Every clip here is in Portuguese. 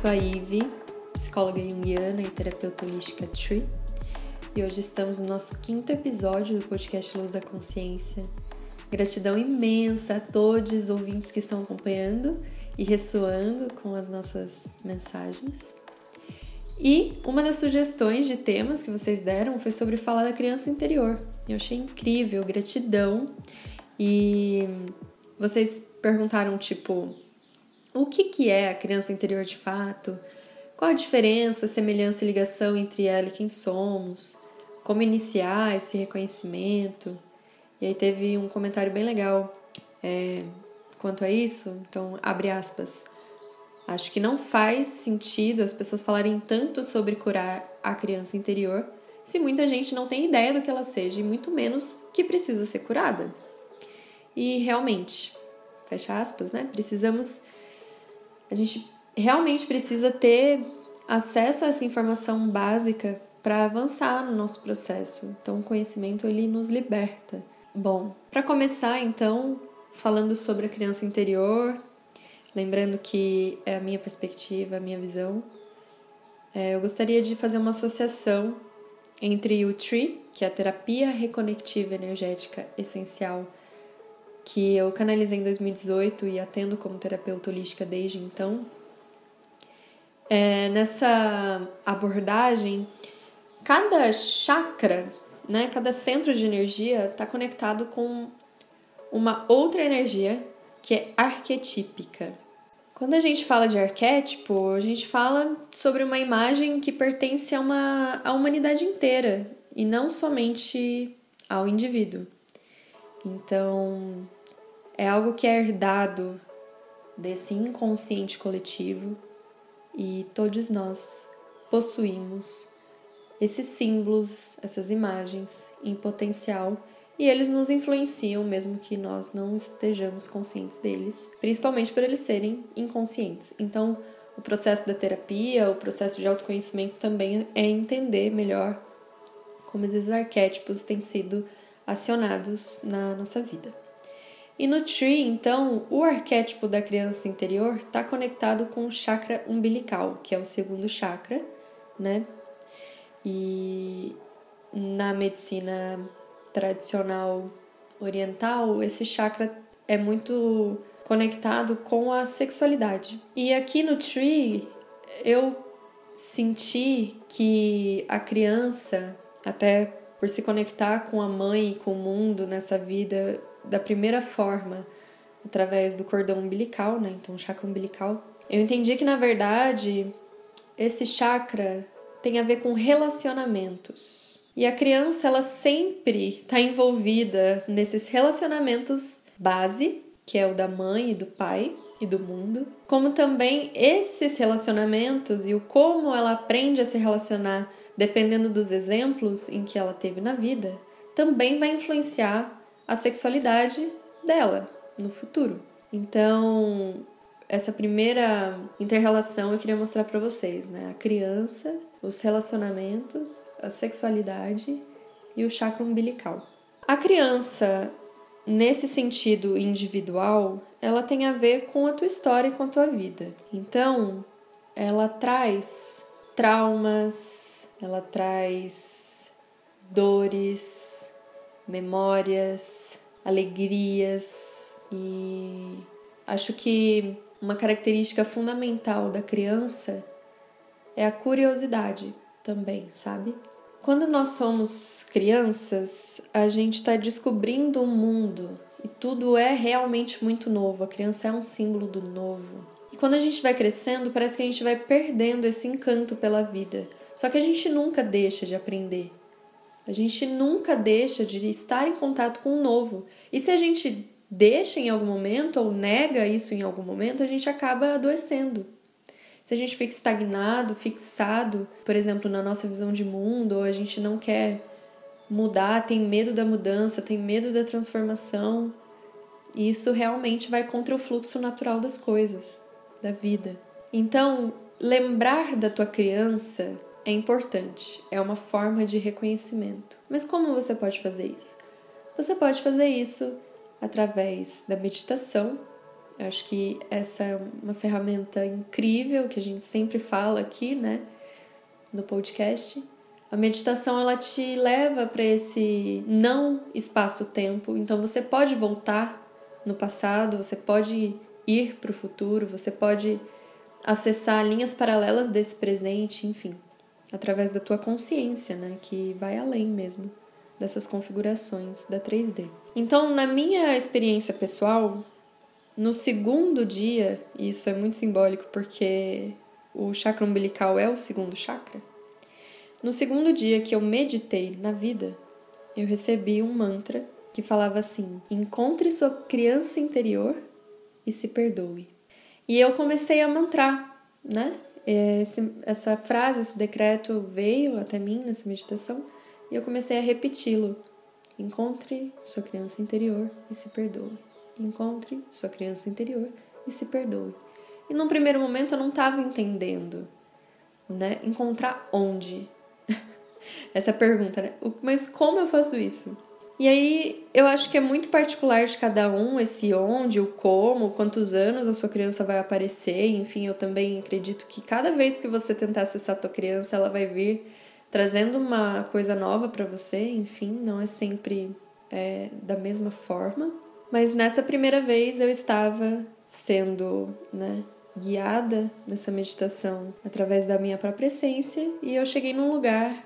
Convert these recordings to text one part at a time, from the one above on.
Sou a Ive, psicóloga junguiana e terapeuta holística Tree, e hoje estamos no nosso quinto episódio do podcast Luz da Consciência. Gratidão imensa a todos os ouvintes que estão acompanhando e ressoando com as nossas mensagens. E uma das sugestões de temas que vocês deram foi sobre falar da criança interior. Eu achei incrível, gratidão. E vocês perguntaram tipo, o que, que é a criança interior de fato? Qual a diferença, semelhança e ligação entre ela e quem somos? Como iniciar esse reconhecimento? E aí teve um comentário bem legal é, quanto a isso. Então, abre aspas. Acho que não faz sentido as pessoas falarem tanto sobre curar a criança interior se muita gente não tem ideia do que ela seja e muito menos que precisa ser curada. E realmente, fecha aspas, né? Precisamos a gente realmente precisa ter acesso a essa informação básica para avançar no nosso processo. Então, o conhecimento ele nos liberta. Bom, para começar, então, falando sobre a criança interior, lembrando que é a minha perspectiva, a minha visão, é, eu gostaria de fazer uma associação entre o TREE, que é a terapia reconectiva energética essencial que eu canalizei em 2018 e atendo como terapeuta holística desde então. É, nessa abordagem, cada chakra, né, cada centro de energia está conectado com uma outra energia que é arquetípica. Quando a gente fala de arquétipo, a gente fala sobre uma imagem que pertence a uma à humanidade inteira e não somente ao indivíduo. Então, é algo que é herdado desse inconsciente coletivo e todos nós possuímos esses símbolos, essas imagens em potencial e eles nos influenciam mesmo que nós não estejamos conscientes deles, principalmente por eles serem inconscientes. Então, o processo da terapia, o processo de autoconhecimento também é entender melhor como esses arquétipos têm sido acionados na nossa vida. E no Tree, então, o arquétipo da criança interior está conectado com o chakra umbilical, que é o segundo chakra, né? E na medicina tradicional oriental, esse chakra é muito conectado com a sexualidade. E aqui no Tree, eu senti que a criança, até por se conectar com a mãe e com o mundo nessa vida da primeira forma, através do cordão umbilical, né? Então, chakra umbilical. Eu entendi que na verdade esse chakra tem a ver com relacionamentos. E a criança, ela sempre está envolvida nesses relacionamentos base, que é o da mãe e do pai e do mundo, como também esses relacionamentos e o como ela aprende a se relacionar dependendo dos exemplos em que ela teve na vida, também vai influenciar a sexualidade dela no futuro. Então, essa primeira interrelação eu queria mostrar para vocês, né? A criança, os relacionamentos, a sexualidade e o chakra umbilical. A criança, nesse sentido individual, ela tem a ver com a tua história e com a tua vida. Então, ela traz traumas, ela traz dores, memórias, alegrias e acho que uma característica fundamental da criança é a curiosidade também, sabe? Quando nós somos crianças, a gente está descobrindo o um mundo e tudo é realmente muito novo. A criança é um símbolo do novo. E quando a gente vai crescendo, parece que a gente vai perdendo esse encanto pela vida. Só que a gente nunca deixa de aprender. A gente nunca deixa de estar em contato com o novo. E se a gente deixa em algum momento ou nega isso em algum momento, a gente acaba adoecendo. Se a gente fica estagnado, fixado, por exemplo, na nossa visão de mundo, ou a gente não quer mudar, tem medo da mudança, tem medo da transformação, isso realmente vai contra o fluxo natural das coisas, da vida. Então, lembrar da tua criança é importante, é uma forma de reconhecimento. Mas como você pode fazer isso? Você pode fazer isso através da meditação, Eu acho que essa é uma ferramenta incrível que a gente sempre fala aqui, né, no podcast. A meditação ela te leva para esse não espaço-tempo, então você pode voltar no passado, você pode ir para o futuro, você pode acessar linhas paralelas desse presente, enfim, através da tua consciência, né, que vai além mesmo dessas configurações da 3D. Então, na minha experiência pessoal, no segundo dia, e isso é muito simbólico porque o chakra umbilical é o segundo chakra. No segundo dia que eu meditei na vida, eu recebi um mantra que falava assim: encontre sua criança interior e se perdoe. E eu comecei a mantrar, né? Esse, essa frase, esse decreto veio até mim nessa meditação e eu comecei a repeti-lo. Encontre sua criança interior e se perdoe. Encontre sua criança interior e se perdoe. E num primeiro momento eu não estava entendendo, né? Encontrar onde? Essa pergunta, né? Mas como eu faço isso? E aí eu acho que é muito particular de cada um esse onde, o como, quantos anos a sua criança vai aparecer. Enfim, eu também acredito que cada vez que você tentar acessar a tua criança, ela vai vir trazendo uma coisa nova para você. Enfim, não é sempre é, da mesma forma. Mas nessa primeira vez eu estava sendo, né, guiada nessa meditação através da minha própria essência e eu cheguei num lugar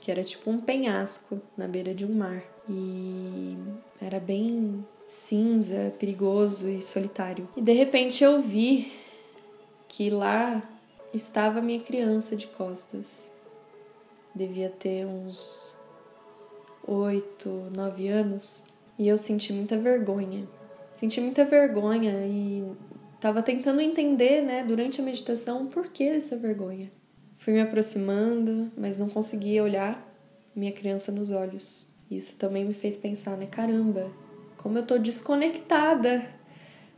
que era tipo um penhasco na beira de um mar e era bem cinza, perigoso e solitário. E de repente eu vi que lá estava minha criança de costas. Devia ter uns oito, nove anos e eu senti muita vergonha. Senti muita vergonha e estava tentando entender, né, durante a meditação, o porquê dessa vergonha. Fui me aproximando, mas não conseguia olhar minha criança nos olhos. Isso também me fez pensar, né, caramba, como eu tô desconectada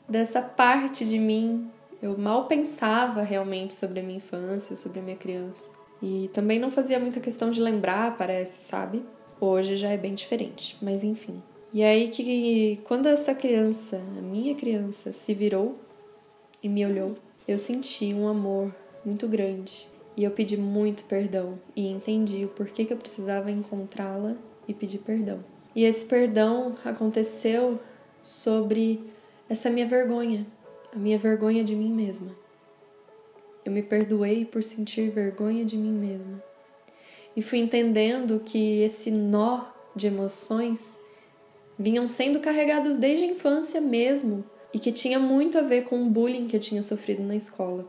dessa parte de mim. Eu mal pensava realmente sobre a minha infância, sobre a minha criança. E também não fazia muita questão de lembrar, parece, sabe? Hoje já é bem diferente, mas enfim. E aí que quando essa criança, a minha criança, se virou e me olhou, eu senti um amor muito grande. E eu pedi muito perdão e entendi o porquê que eu precisava encontrá-la e pedir perdão. E esse perdão aconteceu sobre essa minha vergonha, a minha vergonha de mim mesma. Eu me perdoei por sentir vergonha de mim mesma. E fui entendendo que esse nó de emoções vinham sendo carregados desde a infância mesmo e que tinha muito a ver com o bullying que eu tinha sofrido na escola.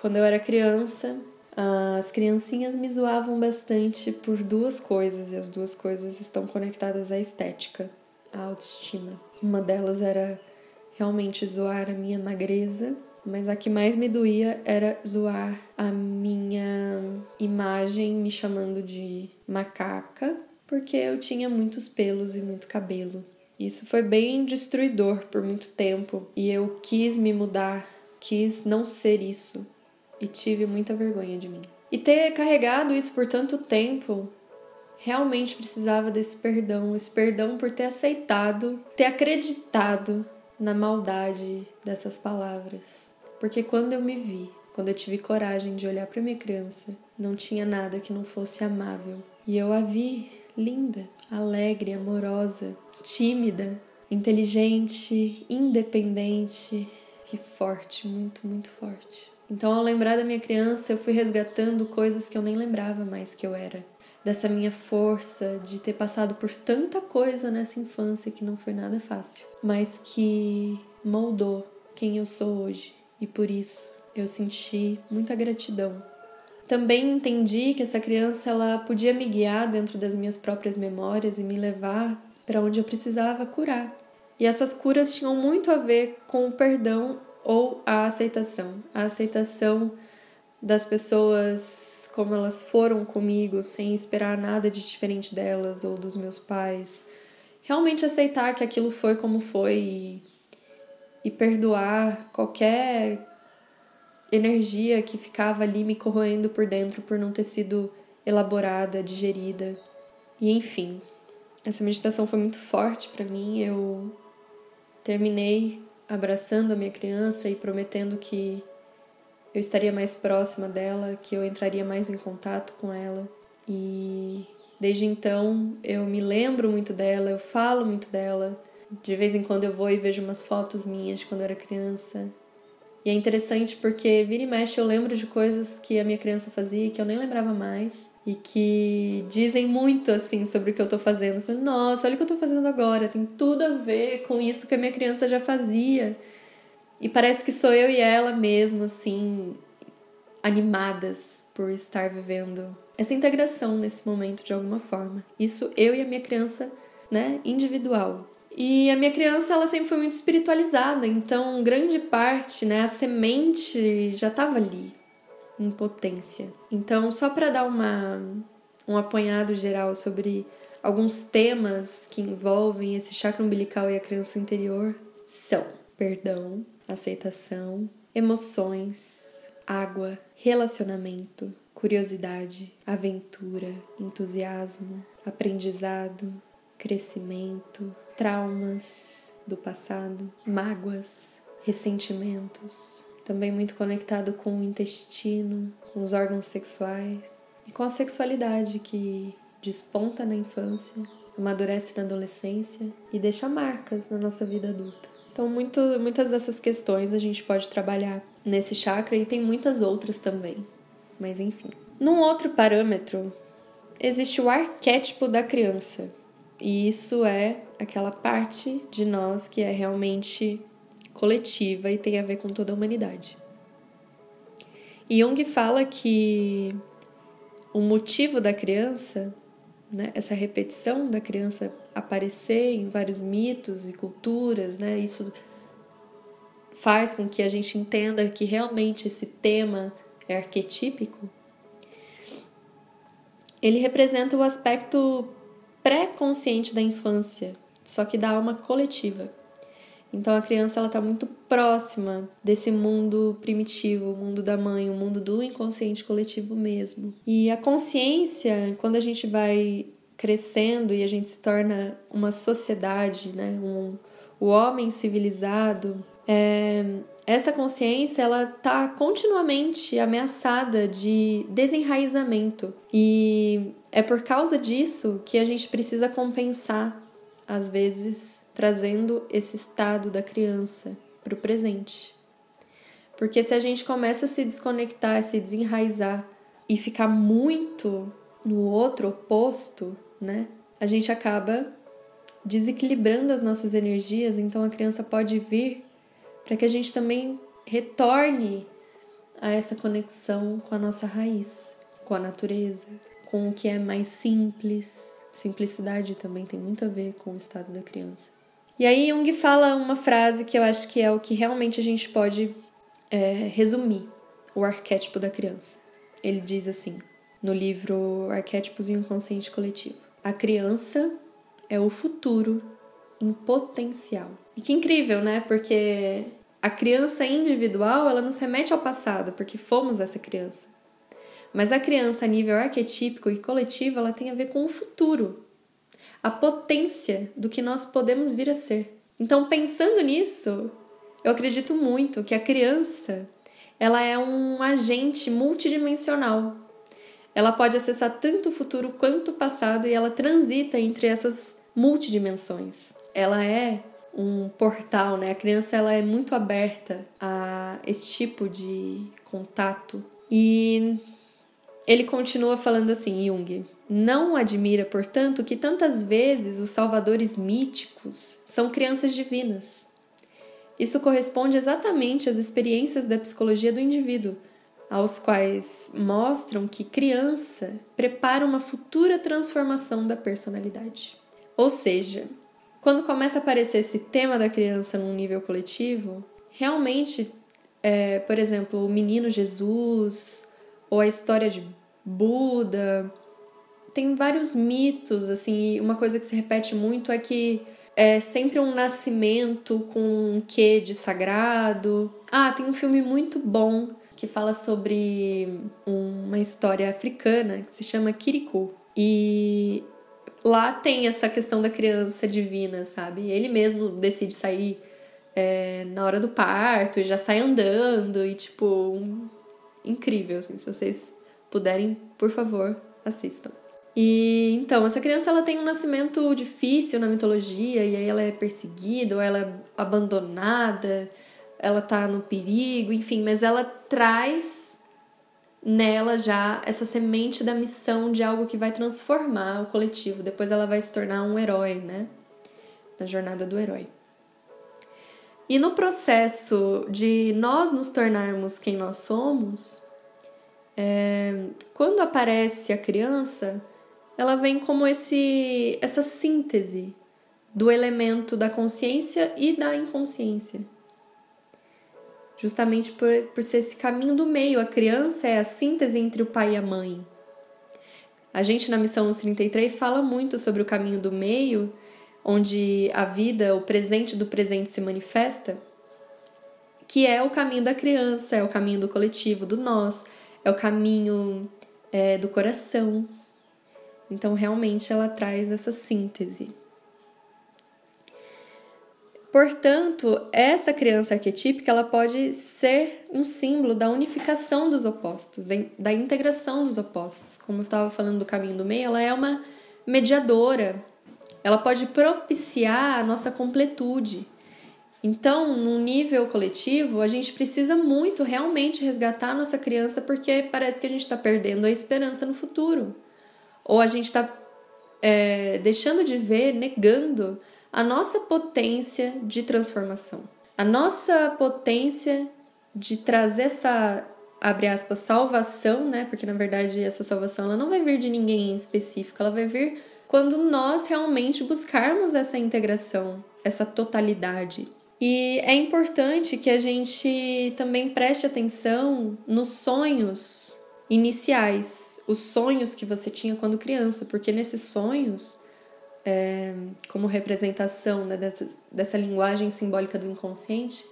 Quando eu era criança, as criancinhas me zoavam bastante por duas coisas, e as duas coisas estão conectadas à estética, à autoestima. Uma delas era realmente zoar a minha magreza, mas a que mais me doía era zoar a minha imagem me chamando de macaca porque eu tinha muitos pelos e muito cabelo. Isso foi bem destruidor por muito tempo e eu quis me mudar, quis não ser isso e tive muita vergonha de mim. E ter carregado isso por tanto tempo realmente precisava desse perdão, esse perdão por ter aceitado, ter acreditado na maldade dessas palavras. Porque quando eu me vi, quando eu tive coragem de olhar para minha criança, não tinha nada que não fosse amável. E eu a vi linda, alegre, amorosa, tímida, inteligente, independente e forte, muito, muito forte. Então, ao lembrar da minha criança, eu fui resgatando coisas que eu nem lembrava mais que eu era. Dessa minha força de ter passado por tanta coisa nessa infância que não foi nada fácil, mas que moldou quem eu sou hoje. E por isso eu senti muita gratidão também entendi que essa criança ela podia me guiar dentro das minhas próprias memórias e me levar para onde eu precisava curar. E essas curas tinham muito a ver com o perdão ou a aceitação. A aceitação das pessoas como elas foram comigo, sem esperar nada de diferente delas ou dos meus pais. Realmente aceitar que aquilo foi como foi e, e perdoar qualquer energia que ficava ali me corroendo por dentro por não ter sido elaborada, digerida. E enfim, essa meditação foi muito forte para mim. Eu terminei abraçando a minha criança e prometendo que eu estaria mais próxima dela, que eu entraria mais em contato com ela. E desde então eu me lembro muito dela, eu falo muito dela. De vez em quando eu vou e vejo umas fotos minhas de quando eu era criança. E é interessante porque vira e mexe eu lembro de coisas que a minha criança fazia que eu nem lembrava mais e que dizem muito assim sobre o que eu tô fazendo. Eu falo, nossa, olha o que eu tô fazendo agora, tem tudo a ver com isso que a minha criança já fazia. E parece que sou eu e ela mesmo, assim, animadas por estar vivendo essa integração nesse momento de alguma forma. Isso eu e a minha criança, né, individual. E a minha criança, ela sempre foi muito espiritualizada, então grande parte, né, a semente já estava ali em potência. Então, só para dar uma, um apanhado geral sobre alguns temas que envolvem esse chakra umbilical e a criança interior são perdão, aceitação, emoções, água, relacionamento, curiosidade, aventura, entusiasmo, aprendizado, crescimento, traumas do passado, mágoas, ressentimentos, também muito conectado com o intestino, com os órgãos sexuais e com a sexualidade que desponta na infância, amadurece na adolescência e deixa marcas na nossa vida adulta. Então, muito, muitas dessas questões a gente pode trabalhar nesse chakra e tem muitas outras também. Mas enfim. Num outro parâmetro, existe o arquétipo da criança. E isso é aquela parte de nós que é realmente coletiva e tem a ver com toda a humanidade. E Jung fala que o motivo da criança, né, essa repetição da criança aparecer em vários mitos e culturas, né, isso faz com que a gente entenda que realmente esse tema é arquetípico. Ele representa o aspecto pré-consciente da infância, só que da alma coletiva. Então a criança ela está muito próxima desse mundo primitivo, o mundo da mãe, o mundo do inconsciente coletivo mesmo. E a consciência, quando a gente vai crescendo e a gente se torna uma sociedade, né, um, o homem civilizado, é, essa consciência ela está continuamente ameaçada de desenraizamento e é por causa disso que a gente precisa compensar às vezes trazendo esse estado da criança para o presente. Porque se a gente começa a se desconectar, a se desenraizar e ficar muito no outro oposto, né? A gente acaba desequilibrando as nossas energias, então a criança pode vir para que a gente também retorne a essa conexão com a nossa raiz, com a natureza, com o que é mais simples. Simplicidade também tem muito a ver com o estado da criança. E aí Jung fala uma frase que eu acho que é o que realmente a gente pode é, resumir o arquétipo da criança. Ele diz assim, no livro Arquétipos e Inconsciente Coletivo: A criança é o futuro em potencial. E que incrível, né? Porque a criança individual, ela nos remete ao passado, porque fomos essa criança. Mas a criança a nível arquetípico e coletivo, ela tem a ver com o futuro, a potência do que nós podemos vir a ser. Então, pensando nisso, eu acredito muito que a criança ela é um agente multidimensional. Ela pode acessar tanto o futuro quanto o passado e ela transita entre essas multidimensões. Ela é um portal, né? A criança ela é muito aberta a esse tipo de contato. E ele continua falando assim, Jung: Não admira, portanto, que tantas vezes os salvadores míticos são crianças divinas. Isso corresponde exatamente às experiências da psicologia do indivíduo, aos quais mostram que criança prepara uma futura transformação da personalidade. Ou seja, quando começa a aparecer esse tema da criança num nível coletivo, realmente, é, por exemplo, o menino Jesus ou a história de Buda. Tem vários mitos, assim, uma coisa que se repete muito é que é sempre um nascimento com um quê de sagrado. Ah, tem um filme muito bom que fala sobre uma história africana que se chama Kirikou. E lá tem essa questão da criança divina, sabe? Ele mesmo decide sair é, na hora do parto, e já sai andando e tipo, um... incrível, assim, se vocês puderem, por favor, assistam. E então, essa criança ela tem um nascimento difícil na mitologia, e aí ela é perseguida, ou ela é abandonada, ela tá no perigo, enfim, mas ela traz nela já essa semente da missão de algo que vai transformar o coletivo. Depois ela vai se tornar um herói, né? Na jornada do herói. E no processo de nós nos tornarmos quem nós somos, é, quando aparece a criança, ela vem como esse, essa síntese do elemento da consciência e da inconsciência. Justamente por, por ser esse caminho do meio. A criança é a síntese entre o pai e a mãe. A gente, na Missão 33, fala muito sobre o caminho do meio, onde a vida, o presente do presente se manifesta, que é o caminho da criança, é o caminho do coletivo, do nós, é o caminho é, do coração. Então, realmente, ela traz essa síntese. Portanto, essa criança arquetípica ela pode ser um símbolo da unificação dos opostos, da integração dos opostos. Como eu estava falando do caminho do meio, ela é uma mediadora. Ela pode propiciar a nossa completude. Então, num nível coletivo, a gente precisa muito realmente resgatar a nossa criança porque parece que a gente está perdendo a esperança no futuro. Ou a gente está é, deixando de ver, negando a nossa potência de transformação, a nossa potência de trazer essa, abre aspas, salvação, né? Porque na verdade essa salvação ela não vai vir de ninguém em específico, ela vai vir quando nós realmente buscarmos essa integração, essa totalidade. E é importante que a gente também preste atenção nos sonhos iniciais, os sonhos que você tinha quando criança, porque nesses sonhos, é, como representação né, dessa, dessa linguagem simbólica do inconsciente,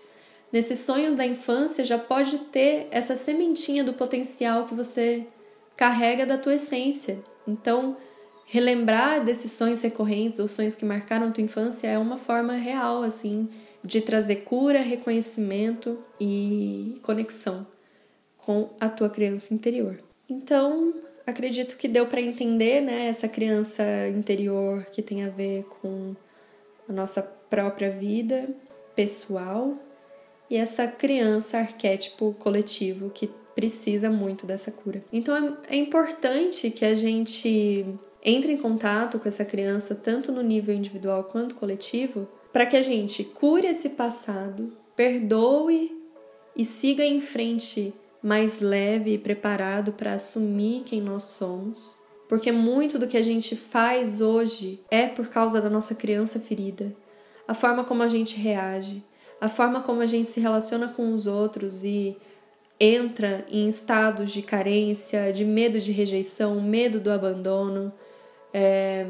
nesses sonhos da infância já pode ter essa sementinha do potencial que você carrega da tua essência. Então, relembrar desses sonhos recorrentes ou sonhos que marcaram tua infância é uma forma real assim de trazer cura, reconhecimento e conexão com a tua criança interior. Então, acredito que deu para entender, né, essa criança interior que tem a ver com a nossa própria vida pessoal e essa criança arquétipo coletivo que precisa muito dessa cura. Então é, é importante que a gente entre em contato com essa criança tanto no nível individual quanto coletivo, para que a gente cure esse passado, perdoe e siga em frente mais leve e preparado para assumir quem nós somos, porque muito do que a gente faz hoje é por causa da nossa criança ferida, a forma como a gente reage, a forma como a gente se relaciona com os outros e entra em estados de carência, de medo de rejeição, medo do abandono, é,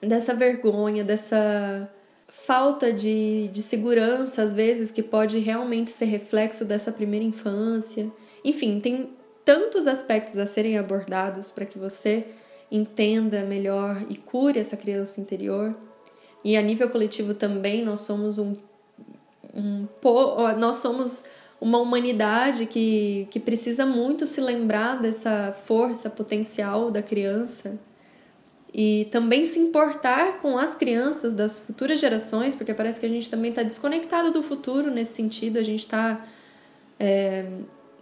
dessa vergonha, dessa falta de, de segurança, às vezes, que pode realmente ser reflexo dessa primeira infância. Enfim, tem tantos aspectos a serem abordados para que você entenda melhor e cure essa criança interior. E a nível coletivo também, nós somos um, um nós somos uma humanidade que, que precisa muito se lembrar dessa força potencial da criança e também se importar com as crianças das futuras gerações, porque parece que a gente também está desconectado do futuro nesse sentido, a gente está é,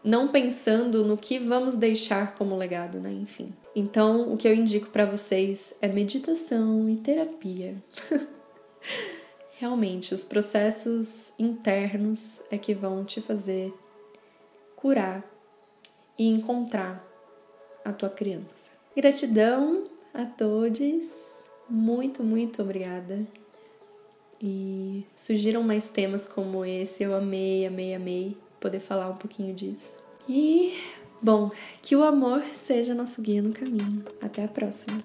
não pensando no que vamos deixar como legado, né? Enfim. Então, o que eu indico para vocês é meditação e terapia. Realmente, os processos internos é que vão te fazer curar e encontrar a tua criança. Gratidão a todos. Muito, muito obrigada. E surgiram mais temas como esse, eu amei, amei, amei poder falar um pouquinho disso. E, bom, que o amor seja nosso guia no caminho. Até a próxima!